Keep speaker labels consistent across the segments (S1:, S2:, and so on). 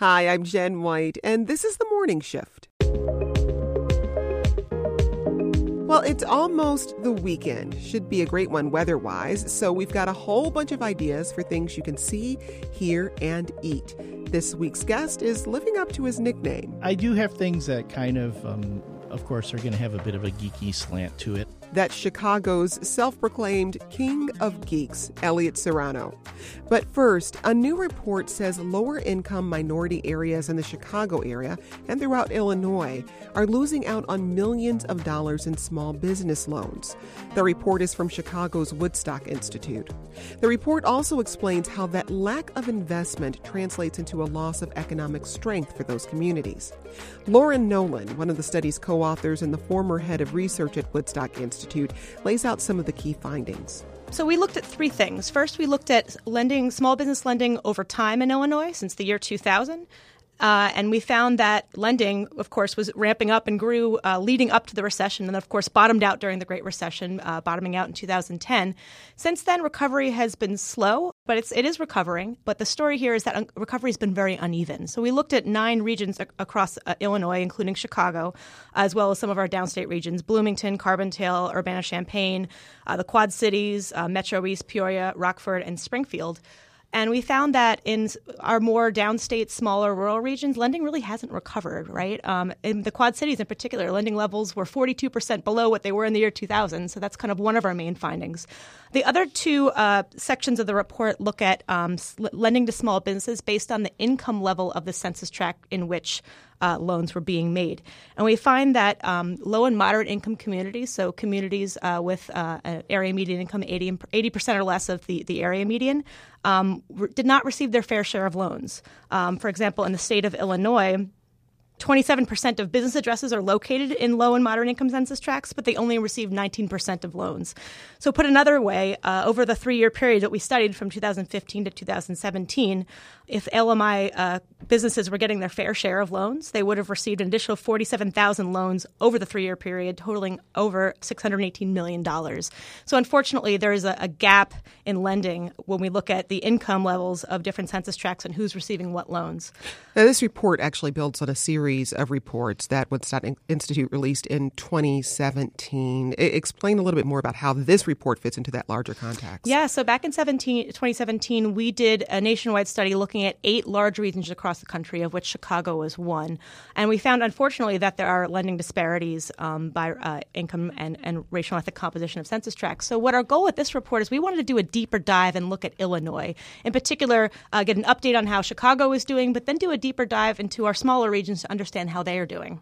S1: Hi, I'm Jen White, and this is the morning shift. Well, it's almost the weekend. Should be a great one weather wise. So, we've got a whole bunch of ideas for things you can see, hear, and eat. This week's guest is living up to his nickname.
S2: I do have things that kind of, um, of course, are going to have a bit of a geeky slant to it.
S1: That's Chicago's self proclaimed king of geeks, Elliot Serrano. But first, a new report says lower income minority areas in the Chicago area and throughout Illinois are losing out on millions of dollars in small business loans. The report is from Chicago's Woodstock Institute. The report also explains how that lack of investment translates into a loss of economic strength for those communities. Lauren Nolan, one of the study's co authors and the former head of research at Woodstock Institute, Institute lays out some of the key findings.
S3: So we looked at three things. First, we looked at lending, small business lending over time in Illinois since the year 2000. Uh, and we found that lending, of course, was ramping up and grew uh, leading up to the recession, and of course bottomed out during the Great Recession, uh, bottoming out in 2010. Since then, recovery has been slow, but it's it is recovering. But the story here is that un- recovery has been very uneven. So we looked at nine regions ac- across uh, Illinois, including Chicago, as well as some of our downstate regions: Bloomington, Carbondale, Urbana-Champaign, uh, the Quad Cities, uh, Metro East, Peoria, Rockford, and Springfield. And we found that in our more downstate, smaller rural regions, lending really hasn't recovered, right? Um, in the Quad Cities in particular, lending levels were 42% below what they were in the year 2000. So that's kind of one of our main findings. The other two uh, sections of the report look at um, lending to small businesses based on the income level of the census tract in which uh, loans were being made. And we find that um, low and moderate income communities, so communities uh, with uh, an area median income 80, percent or less of the, the area median, um, re- did not receive their fair share of loans. Um, for example, in the state of Illinois, 27% of business addresses are located in low and moderate income census tracts, but they only receive 19% of loans. So, put another way, uh, over the three year period that we studied from 2015 to 2017, if LMI uh, businesses were getting their fair share of loans, they would have received an additional 47,000 loans over the three year period, totaling over $618 million. So, unfortunately, there is a, a gap in lending when we look at the income levels of different census tracts and who's receiving what loans.
S1: Now, this report actually builds on a series of reports that Woodstock Institute released in 2017. Explain a little bit more about how this report fits into that larger context.
S3: Yeah, so back in 2017, we did a nationwide study looking looking at eight large regions across the country, of which Chicago was one. And we found, unfortunately, that there are lending disparities um, by uh, income and, and racial ethnic composition of census tracts. So, what our goal with this report is we wanted to do a deeper dive and look at Illinois. In particular, uh, get an update on how Chicago is doing, but then do a deeper dive into our smaller regions to understand how they are doing.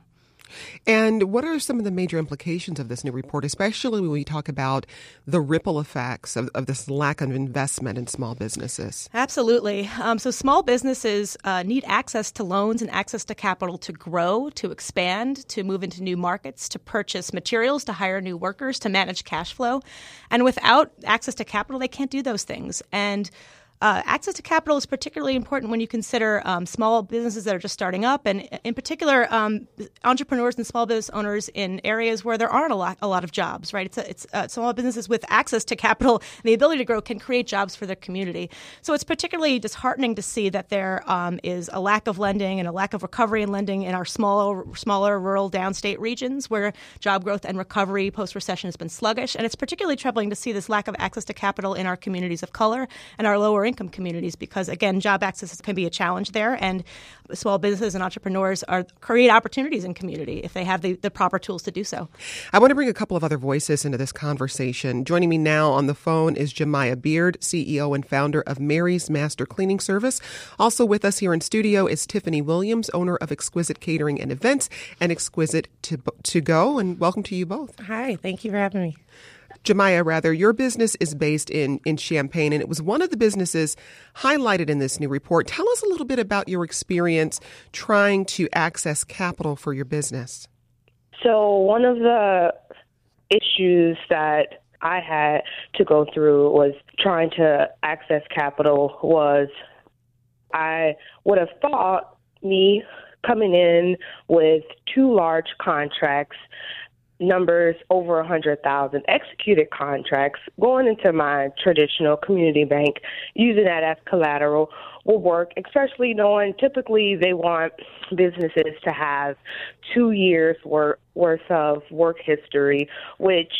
S1: And what are some of the major implications of this new report, especially when we talk about the ripple effects of, of this lack of investment in small businesses?
S3: Absolutely. Um, so, small businesses uh, need access to loans and access to capital to grow, to expand, to move into new markets, to purchase materials, to hire new workers, to manage cash flow. And without access to capital, they can't do those things. And uh, access to capital is particularly important when you consider um, small businesses that are just starting up, and in particular, um, entrepreneurs and small business owners in areas where there aren't a lot, a lot of jobs. Right? It's, a, it's uh, small businesses with access to capital and the ability to grow can create jobs for their community. So it's particularly disheartening to see that there um, is a lack of lending and a lack of recovery in lending in our smaller, smaller rural downstate regions where job growth and recovery post recession has been sluggish, and it's particularly troubling to see this lack of access to capital in our communities of color and our lower income communities because, again, job access can be a challenge there. And small businesses and entrepreneurs are create opportunities in community if they have the, the proper tools to do so.
S1: I want to bring a couple of other voices into this conversation. Joining me now on the phone is Jemiah Beard, CEO and founder of Mary's Master Cleaning Service. Also with us here in studio is Tiffany Williams, owner of Exquisite Catering and Events and Exquisite to, to Go. And welcome to you both.
S4: Hi, thank you for having me.
S1: Jemiah, rather, your business is based in, in Champaign, and it was one of the businesses highlighted in this new report. Tell us a little bit about your experience trying to access capital for your business.
S4: So, one of the issues that I had to go through was trying to access capital was I would have thought me coming in with two large contracts numbers over a hundred thousand executed contracts going into my traditional community bank using that as collateral will work especially knowing typically they want businesses to have two years worth worth of work history which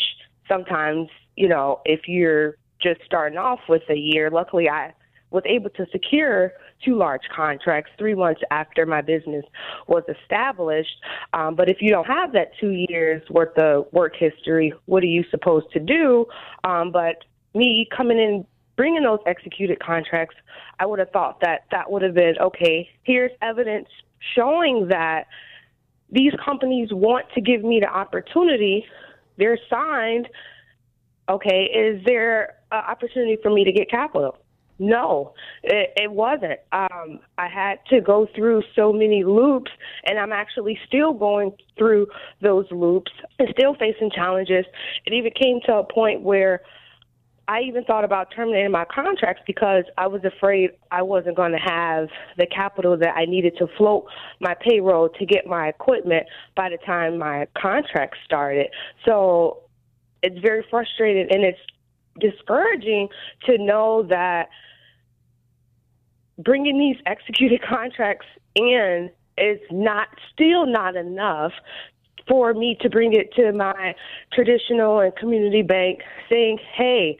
S4: sometimes you know if you're just starting off with a year luckily i was able to secure two large contracts three months after my business was established. Um, but if you don't have that two years worth of work history, what are you supposed to do? Um, but me coming in, bringing those executed contracts, I would have thought that that would have been okay. Here's evidence showing that these companies want to give me the opportunity. They're signed. Okay, is there an opportunity for me to get capital? No, it, it wasn't. Um, I had to go through so many loops, and I'm actually still going through those loops and still facing challenges. It even came to a point where I even thought about terminating my contracts because I was afraid I wasn't going to have the capital that I needed to float my payroll to get my equipment by the time my contract started. So it's very frustrating and it's discouraging to know that bringing these executed contracts in is not still not enough for me to bring it to my traditional and community bank saying, "Hey,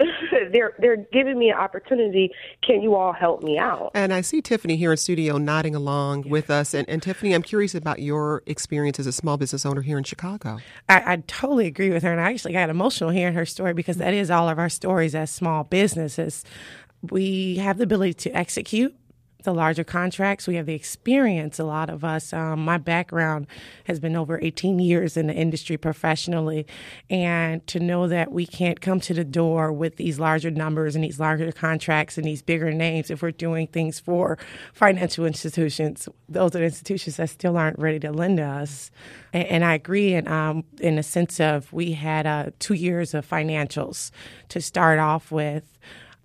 S4: they're they're giving me an opportunity. Can you all help me out?
S1: And I see Tiffany here in studio nodding along yeah. with us. And, and Tiffany, I'm curious about your experience as a small business owner here in Chicago.
S4: I, I totally agree with her, and I actually got emotional hearing her story because that is all of our stories as small businesses we have the ability to execute the larger contracts. We have the experience, a lot of us. Um, my background has been over 18 years in the industry professionally. And to know that we can't come to the door with these larger numbers and these larger contracts and these bigger names if we're doing things for financial institutions, those are institutions that still aren't ready to lend to us. And, and I agree in, um, in the sense of we had uh, two years of financials to start off with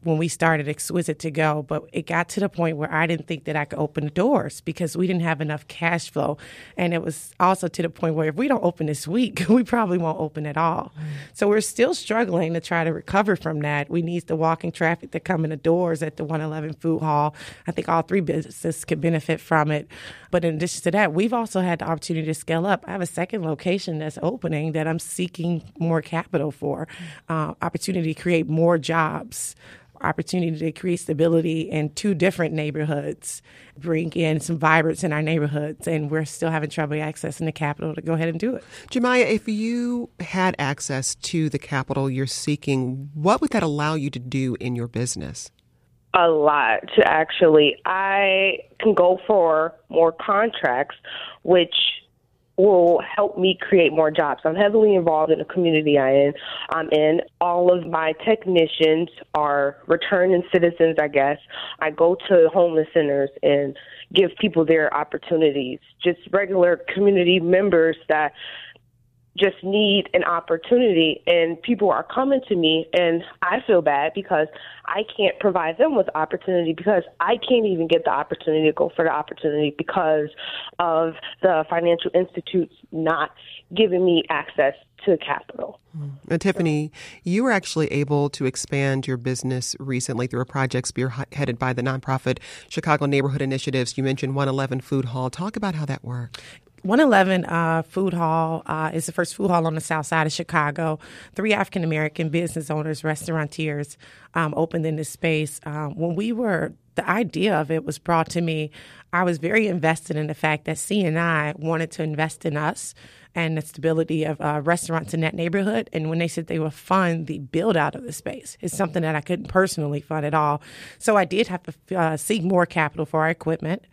S4: when we started Exquisite to Go, but it got to the point where I didn't think that I could open the doors because we didn't have enough cash flow. And it was also to the point where if we don't open this week, we probably won't open at all. So we're still struggling to try to recover from that. We need the walking traffic to come in the doors at the 111 Food Hall. I think all three businesses could benefit from it. But in addition to that, we've also had the opportunity to scale up. I have a second location that's opening that I'm seeking more capital for, uh, opportunity to create more jobs opportunity to create stability in two different neighborhoods, bring in some vibrance in our neighborhoods, and we're still having trouble accessing the capital to go ahead and do it.
S1: Jemiah, if you had access to the capital you're seeking, what would that allow you to do in your business?
S4: A lot, actually. I can go for more contracts, which will help me create more jobs. I'm heavily involved in the community I in. I'm in. All of my technicians are returning citizens, I guess. I go to homeless centers and give people their opportunities. Just regular community members that just need an opportunity and people are coming to me and I feel bad because I can't provide them with opportunity because I can't even get the opportunity to go for the opportunity because of the financial institutes not giving me access to capital.
S1: Mm. And Tiffany, you were actually able to expand your business recently through a project spearheaded by the nonprofit Chicago Neighborhood Initiatives. You mentioned 111 Food Hall. Talk about how that worked
S5: 111 uh, Food Hall uh, is the first food hall on the south side of Chicago. Three African American business owners, restaurateurs um, opened in this space. Um, when we were, the idea of it was brought to me, I was very invested in the fact that CNI wanted to invest in us and the stability of uh, restaurants in that neighborhood. And when they said they would fund the build out of the space, it's something that I couldn't personally fund at all. So I did have to uh, seek more capital for our equipment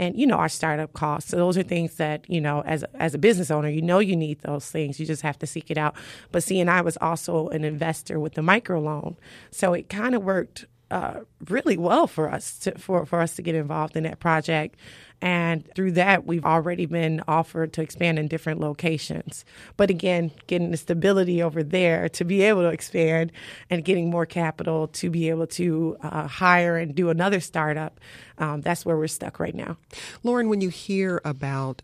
S5: and you know our startup costs. So those are things that you know as as a business owner, you know you need those things. You just have to seek it out. But CNI was also an investor with the microloan, so it kind of worked uh, really well for us to, for for us to get involved in that project. And through that, we've already been offered to expand in different locations. But again, getting the stability over there to be able to expand and getting more capital to be able to uh, hire and do another startup, um, that's where we're stuck right now.
S1: Lauren, when you hear about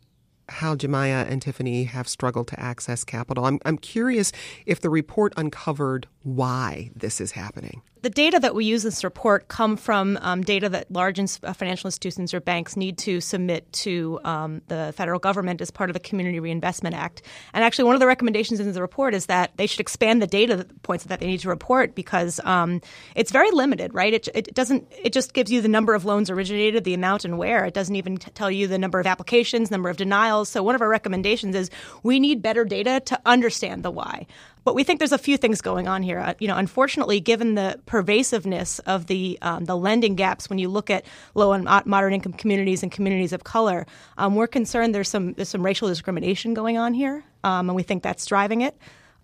S1: how Jemiah and Tiffany have struggled to access capital, I'm, I'm curious if the report uncovered why this is happening
S3: the data that we use in this report come from um, data that large ins- uh, financial institutions or banks need to submit to um, the federal government as part of the Community Reinvestment Act. And actually, one of the recommendations in the report is that they should expand the data points that they need to report because um, it's very limited, right? It, it, doesn't. It just gives you the number of loans originated, the amount, and where. It doesn't even t- tell you the number of applications, number of denials. So one of our recommendations is we need better data to understand the why. But we think there's a few things going on here. Uh, you know, unfortunately, given the pervasiveness of the um, the lending gaps, when you look at low and moderate income communities and communities of color, um, we're concerned there's some there's some racial discrimination going on here, um, and we think that's driving it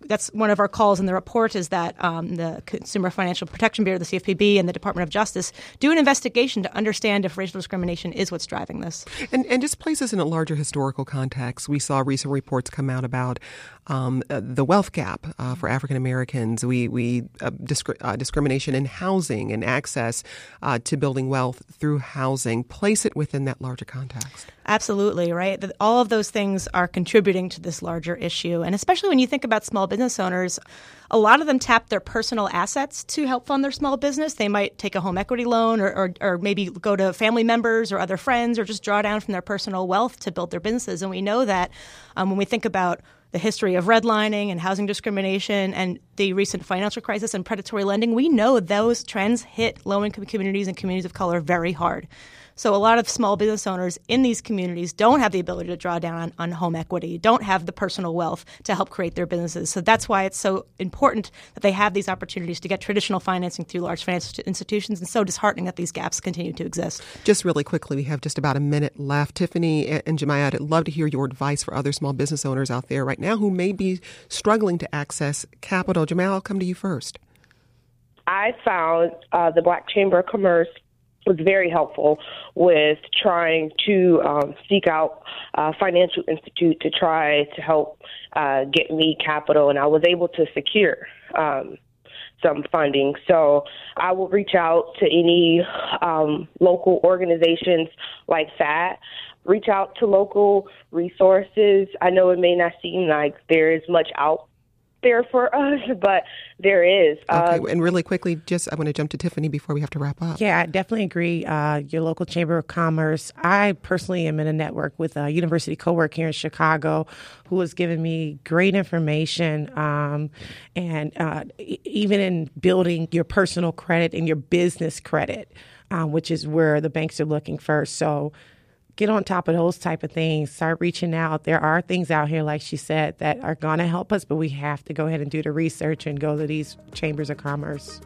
S3: that's one of our calls in the report is that um, the Consumer Financial Protection Bureau, the CFPB, and the Department of Justice do an investigation to understand if racial discrimination is what's driving this.
S1: And, and just place this in a larger historical context. We saw recent reports come out about um, uh, the wealth gap uh, for African Americans. We we uh, uh, discrimination in housing and access uh, to building wealth through housing. Place it within that larger context.
S3: Absolutely right. All of those things are contributing to this larger issue, and especially when you think about small business owners, a lot of them tap their personal assets to help fund their small business. They might take a home equity loan or, or, or, maybe go to family members or other friends or just draw down from their personal wealth to build their businesses. And we know that um, when we think about the history of redlining and housing discrimination and the recent financial crisis and predatory lending, we know those trends hit low income communities and communities of color very hard. So a lot of small business owners in these communities don't have the ability to draw down on, on, home equity, don't have the personal wealth to help create their businesses. So that's why it's so important that they have these opportunities to get traditional financing through large financial institutions and so disheartening that these gaps continue to exist.
S1: Just really quickly, we have just about a minute left. Tiffany and Jemiah, I'd love to hear your advice for other small business owners out there right now who may be struggling to access capital. Jemiah, I'll come to you first.
S4: I found uh, the Black Chamber of Commerce was very helpful with trying to um, seek out a financial institute to try to help uh, get me capital, and I was able to secure um, some funding. So I will reach out to any um, local organizations like that. Reach out to local resources. I know it may not seem like there is much out there for us, but there is.
S1: Okay, uh, and really quickly, just I want to jump to Tiffany before we have to wrap up.
S5: Yeah, I definitely agree. Uh, your local chamber of commerce. I personally am in a network with a University Co-work here in Chicago, who has given me great information, um, and uh, even in building your personal credit and your business credit, uh, which is where the banks are looking first. So get on top of those type of things start reaching out. There are things out here like she said that are going to help us but we have to go ahead and do the research and go to these chambers of commerce.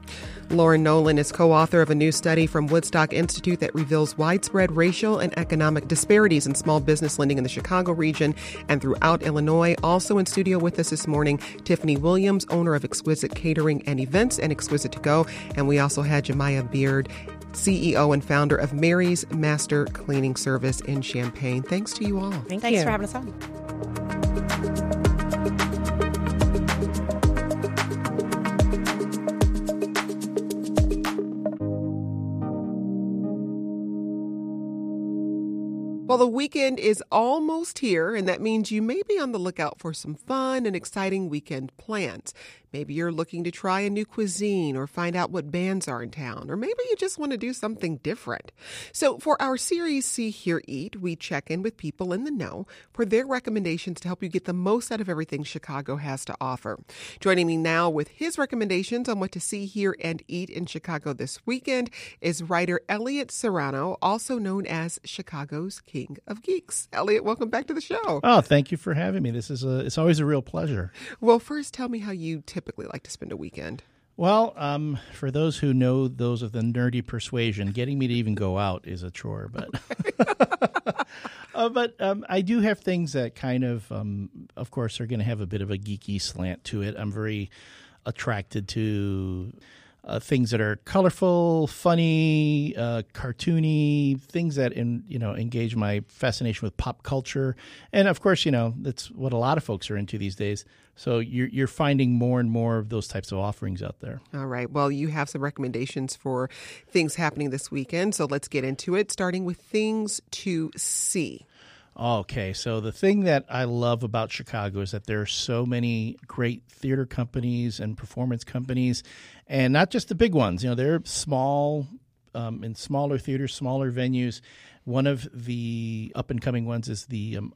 S1: Lauren nolan is co-author of a new study from woodstock institute that reveals widespread racial and economic disparities in small business lending in the chicago region and throughout illinois. Also in studio with us this morning tiffany williams owner of exquisite catering and events and exquisite to go. And we also had jemiah beard CEO and founder of Mary's Master Cleaning Service in Champaign. Thanks to you all.
S3: Thank Thanks you. for having us on.
S1: Well, the weekend is almost here, and that means you may be on the lookout for some fun and exciting weekend plans. Maybe you're looking to try a new cuisine or find out what bands are in town, or maybe you just want to do something different. So, for our series See, Hear, Eat, we check in with people in the know for their recommendations to help you get the most out of everything Chicago has to offer. Joining me now with his recommendations on what to see, hear, and eat in Chicago this weekend is writer Elliot Serrano, also known as Chicago's King of Geeks. Elliot, welcome back to the show.
S2: Oh, thank you for having me. This is a it's always a real pleasure.
S1: Well, first, tell me how you typically like to spend a weekend.
S2: Well, um, for those who know those of the nerdy persuasion, getting me to even go out is a chore. But, uh, but um, I do have things that kind of, um, of course, are going to have a bit of a geeky slant to it. I'm very attracted to uh, things that are colorful, funny, uh, cartoony, things that in, you know engage my fascination with pop culture, and of course, you know that's what a lot of folks are into these days. So you're you're finding more and more of those types of offerings out there.
S1: All right. Well, you have some recommendations for things happening this weekend, so let's get into it. Starting with things to see.
S2: Okay, so the thing that I love about Chicago is that there are so many great theater companies and performance companies, and not just the big ones. You know, they're small um, in smaller theaters, smaller venues. One of the up and coming ones is the um,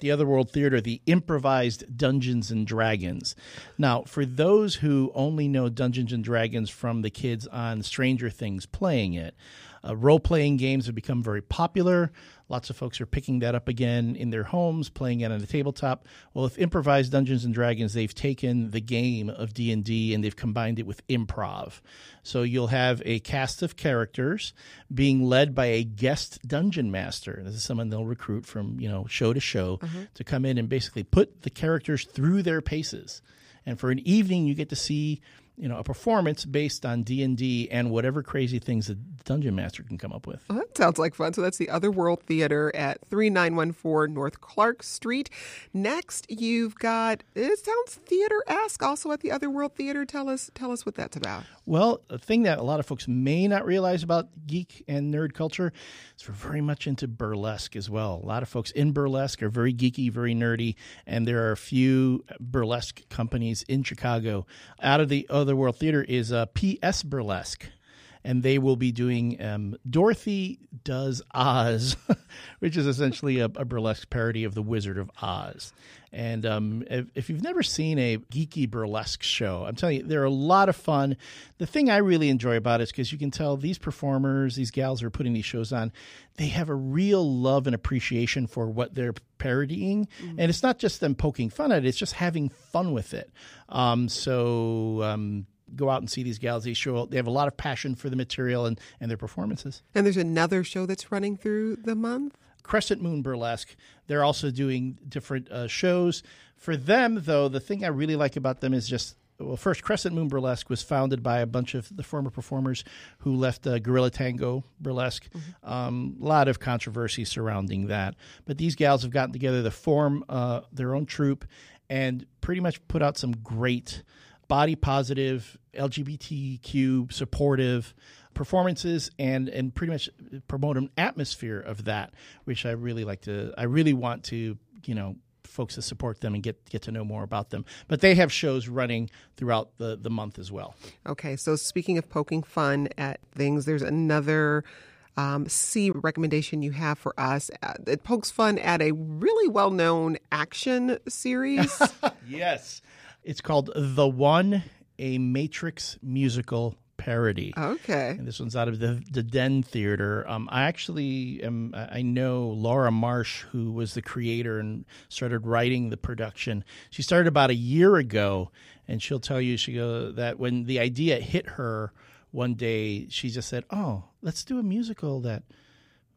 S2: the Otherworld Theater, the improvised Dungeons and Dragons. Now, for those who only know Dungeons and Dragons from the kids on Stranger Things playing it, uh, role playing games have become very popular. Lots of folks are picking that up again in their homes, playing it on the tabletop. Well, with improvised Dungeons and Dragons, they've taken the game of D and D and they've combined it with improv. So you'll have a cast of characters being led by a guest dungeon master. This is someone they'll recruit from you know show to show
S1: Mm-hmm.
S2: to come in and basically put the characters through their paces. And for an evening, you get to see you know a performance based on D and D and whatever crazy things the dungeon master can come up with.
S1: Well, that sounds like fun. So that's the Otherworld Theater at 3914 North Clark Street. Next, you've got it sounds theater-esque also at the Otherworld Theater. Tell us tell us what that's about.
S2: Well, a thing that a lot of folks may not realize about geek and nerd culture is we're very much into burlesque as well. A lot of folks in burlesque are very geeky, very nerdy, and there are a few burlesque companies in Chicago. Out of the Otherworld Theater is uh, PS Burlesque. And they will be doing um, Dorothy Does Oz, which is essentially a, a burlesque parody of The Wizard of Oz. And um, if, if you've never seen a geeky burlesque show, I'm telling you, they're a lot of fun. The thing I really enjoy about it is because you can tell these performers, these gals who are putting these shows on, they have a real love and appreciation for what they're parodying. And it's not just them poking fun at it, it's just having fun with it. Um, so. Um, Go out and see these gals. They show they have a lot of passion for the material and, and their performances.
S1: And there's another show that's running through the month.
S2: Crescent Moon Burlesque. They're also doing different uh, shows. For them, though, the thing I really like about them is just well, first, Crescent Moon Burlesque was founded by a bunch of the former performers who left uh, Gorilla Tango Burlesque. Um, a lot of controversy surrounding that. But these gals have gotten together to form uh, their own troupe and pretty much put out some great body positive, LGBTQ supportive performances and and pretty much promote an atmosphere of that, which I really like to. I really want to you know folks to support them and get get to know more about them. But they have shows running throughout the the month as well.
S1: Okay, so speaking of poking fun at things, there's another um, C recommendation you have for us. Uh, it pokes fun at a really well known action series.
S2: Yes, it's called The One, a Matrix musical parody.
S1: okay.
S2: And this one's out of the the Den Theater. Um, I actually am. I know Laura Marsh, who was the creator and started writing the production. She started about a year ago, and she'll tell you she go that when the idea hit her one day, she just said, "Oh, let's do a musical that."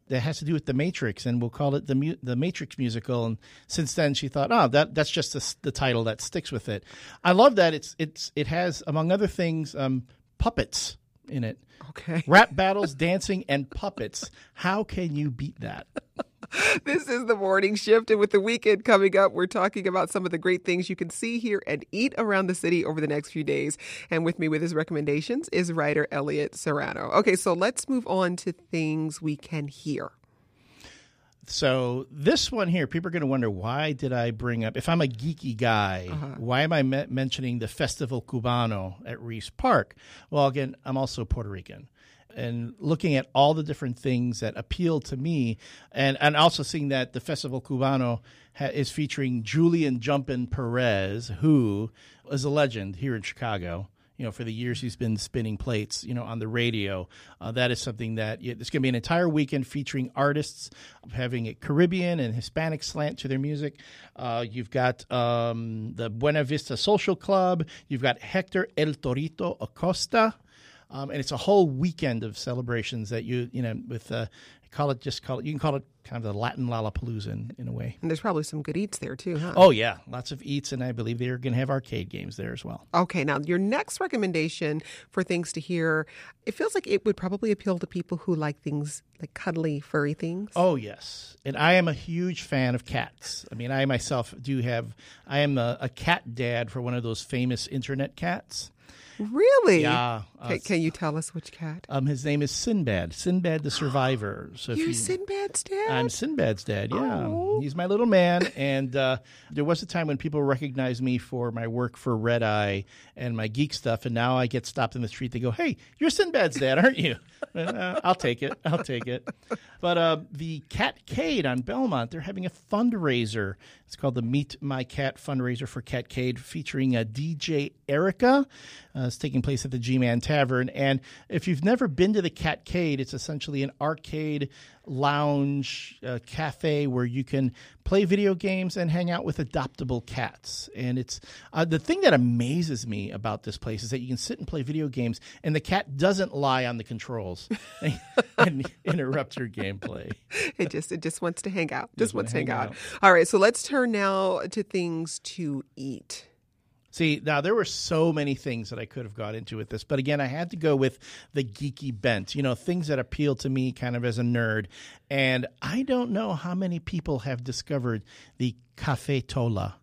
S2: That has to do with the Matrix, and we'll call it the mu- the Matrix musical. And since then, she thought, "Oh, that that's just the, the title that sticks with it." I love that it's it's it has, among other things, um, puppets in it.
S1: Okay.
S2: Rap battles, dancing, and puppets. How can you beat that?
S1: This is the morning shift, and with the weekend coming up, we're talking about some of the great things you can see, hear, and eat around the city over the next few days. And with me with his recommendations is writer Elliot Serrano. Okay, so let's move on to things we can hear.
S2: So this one here, people are going to wonder why did I bring up? If I'm a geeky guy, uh-huh. why am I me- mentioning the Festival Cubano at Riis Park? Well, again, I'm also Puerto Rican, and looking at all the different things that appeal to me, and and also seeing that the Festival Cubano ha- is featuring Julian Jumpin Perez, who is a legend here in Chicago you know, for the years he's been spinning plates, you know, on the radio. Uh, that is something that yeah, it's going to be an entire weekend featuring artists having a Caribbean and Hispanic slant to their music. Uh, you've got um, the Buena Vista Social Club. You've got Hector El Torito Acosta. Um, and it's a whole weekend of celebrations that you, you know, with uh, call it just call it. You can call it kind of the Latin Lollapalooza in, in a way.
S1: And there's probably some good eats there too, huh?
S2: Oh yeah, lots of eats, and I believe they're going to have arcade games there as well.
S1: Okay, now your next recommendation for things to hear, it feels like it would probably appeal to people who like things like cuddly, furry things.
S2: Oh yes, and I am a huge fan of cats. I mean, I myself do have. I am a, a cat dad for one of those famous internet cats.
S1: Really?
S2: Yeah,
S1: Can,
S2: uh,
S1: can you tell us which cat?
S2: Um, his name is Sinbad. Sinbad the Survivor. So
S1: You're
S2: you,
S1: Sinbad's dad?
S2: I'm Sinbad's dad. Yeah,
S1: Oh.
S2: he's my little man. And uh, there was a time when people recognized me for my work for Red Eye and my geek stuff, and now I get stopped in the street. They go, "Hey, you're Sinbad's dad, aren't you?" Uh, I'll take it. I'll take it. But uh, the Catcade on Belmont, they're having a fundraiser. It's called the Meet My Cat fundraiser for Catcade, featuring a DJ Erica. Uh, it's taking place at the G-Man Tavern. And if you've never been to the Catcade, it's essentially an arcade lounge uh, cafe where you can play video games and hang out with adoptable cats. And it's uh, the thing that amazes me about this place is that you can sit and play video games, and the cat doesn't lie on the controls and interrupt your gameplay.
S1: it just it just wants to hang out. Just
S2: wanna
S1: wants to hang
S2: hang
S1: out.
S2: out.
S1: All right, so let's turn now to things to eat.
S2: See, now there were so many things that I could have got into with this, but again, I had to go with the geeky bent, you know, things that appeal to me kind of as a nerd. And I don't know how many people have discovered the Cafe Tola,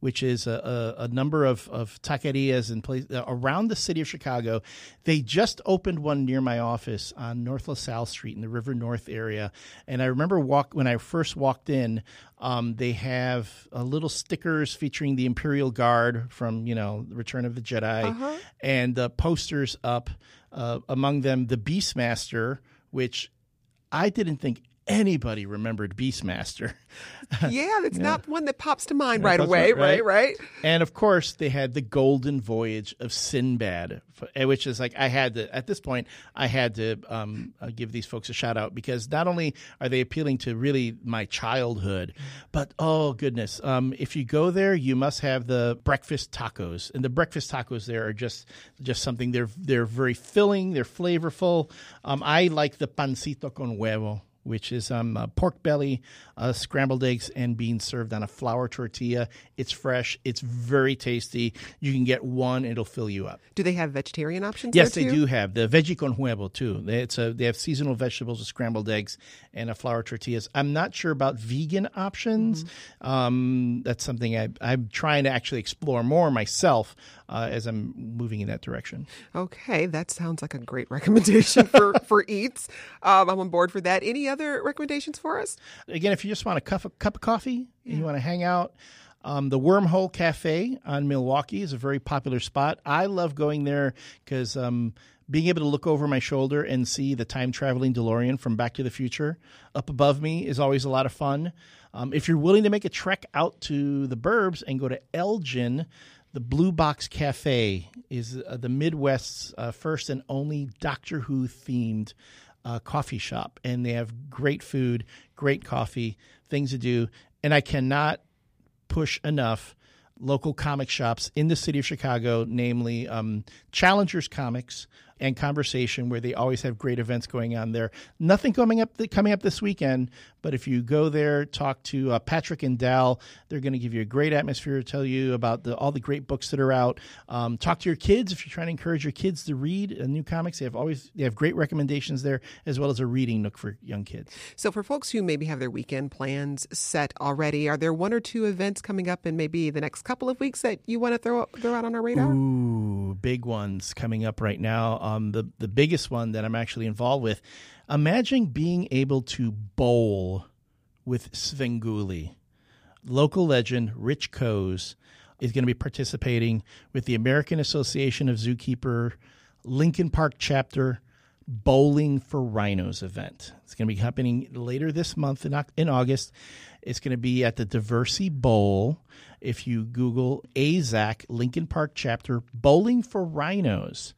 S2: which is a, a, a number of, of taquerias and place, uh, around the city of Chicago. They just opened one near my office on North LaSalle Street in the River North area. And I remember walk when I first walked in, um, they have uh, little stickers featuring the Imperial Guard from, you know, Return of the Jedi, and uh, posters up, uh, among them the Beastmaster, which I didn't think anybody remembered Beastmaster.
S1: Yeah, it's not one that pops to mind right away,
S2: right,
S1: right? Right.
S2: And of course, they had the Golden Voyage of Sinbad, eh, which is like I had to at this point I had to um, uh, give these folks a shout out because not only are they appealing to really my childhood, but oh goodness, um, if you go there, you must have the breakfast tacos, and the breakfast tacos there are just just something. They're they're very filling, they're flavorful. Um, I like the pancito con huevo which is um, uh, pork belly, uh, scrambled eggs, and beans served on a flour tortilla. It's fresh. It's very tasty. You can get one; it'll fill you up.
S1: Do they have vegetarian options?
S2: Yes, they do have the veggie con huevo too. They, it's a, they have seasonal vegetables with scrambled eggs and a flour tortillas. I'm not sure about vegan options.
S1: Mm-hmm.
S2: Um, that's something I, I'm trying to actually explore more myself uh, as I'm moving in that direction.
S1: Okay, that sounds like a great recommendation for for eats. Um, I'm on board for that. Any other recommendations for us?
S2: again, if you just want a cup of, cup of coffee and you want to hang out, um, the Wormhole Cafe on Milwaukee is a very popular spot. I love going there because um, being able to look over my shoulder and see the time traveling DeLorean from Back to the Future up above me is always a lot of fun. Um, if you're willing to make a trek out to the burbs and go to Elgin, the Blue Box Cafe is uh, the Midwest's uh, first and only Doctor Who themed uh, coffee shop, and they have great food, great coffee, things to do. And I cannot push enough local comic shops in the city of Chicago, namely um, Challengers Comics and Conversation, where they always have great events going on there. Nothing coming up coming up this weekend, but if you go there, talk to uh, Patrick and Dal, they're going to give you a great atmosphere, to tell you about the, all the great books that are out. Um, talk to your kids if you're trying to encourage your kids to read uh, new comics. They have always they have great recommendations there, as well as a reading nook for young kids.
S1: So, for folks who maybe have their weekend plans set already, are there one or two events coming up in maybe the next couple of weeks that you want to throw throw out on our radar?
S2: Ooh, big ones coming up right now. Um, the the biggest one that I'm actually involved with. Imagine being able to bowl with Svengoolie. Local legend Rich Koz is going to be participating with the American Association of Zookeeper Lincoln Park chapter Bowling for Rhinos event. It's going to be happening later this month in, in August. It's going to be at the Diversey Bowl. If you Google AZAC Lincoln Park chapter Bowling for Rhinos,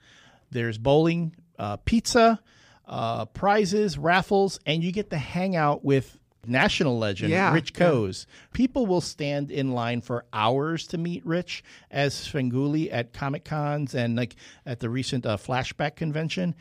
S2: there's bowling, uh, pizza, uh, prizes, raffles, and you get to hang out with national legend
S1: Yeah,
S2: Rich Koz. People will stand in line for hours to meet Rich as Svengoolie at Comic Cons and like at the recent uh, Flashback convention.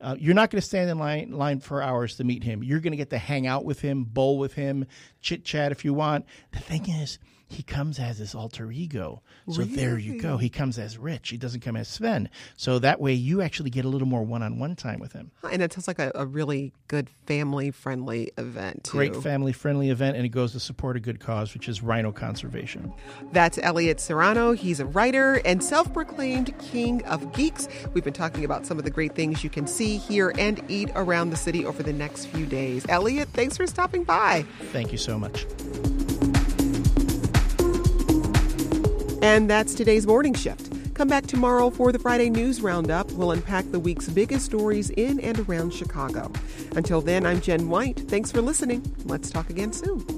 S2: Uh, you're not going to stand in line, line for hours to meet him. You're going to get to hang out with him, bowl with him, chit chat if you want. The thing is, he comes as his alter ego. So there you go. He comes as Rich. He doesn't come as Sven. So that way you actually get a little more one on one time with him.
S1: And it sounds like a, a really good family friendly event. Too.
S2: Great family friendly event, and it goes to support a good cause, which is rhino conservation.
S1: That's Elliot Serrano. He's a writer and self proclaimed king of geeks. We've been talking about some of the great things you can see, hear, and eat around the city over the next few days. Elliot, thanks for stopping by.
S2: Thank you so much.
S1: And that's today's morning shift. Come back tomorrow for the Friday News Roundup. We'll unpack the week's biggest stories in and around Chicago. Until then, I'm Jen White. Thanks for listening. Let's talk again soon.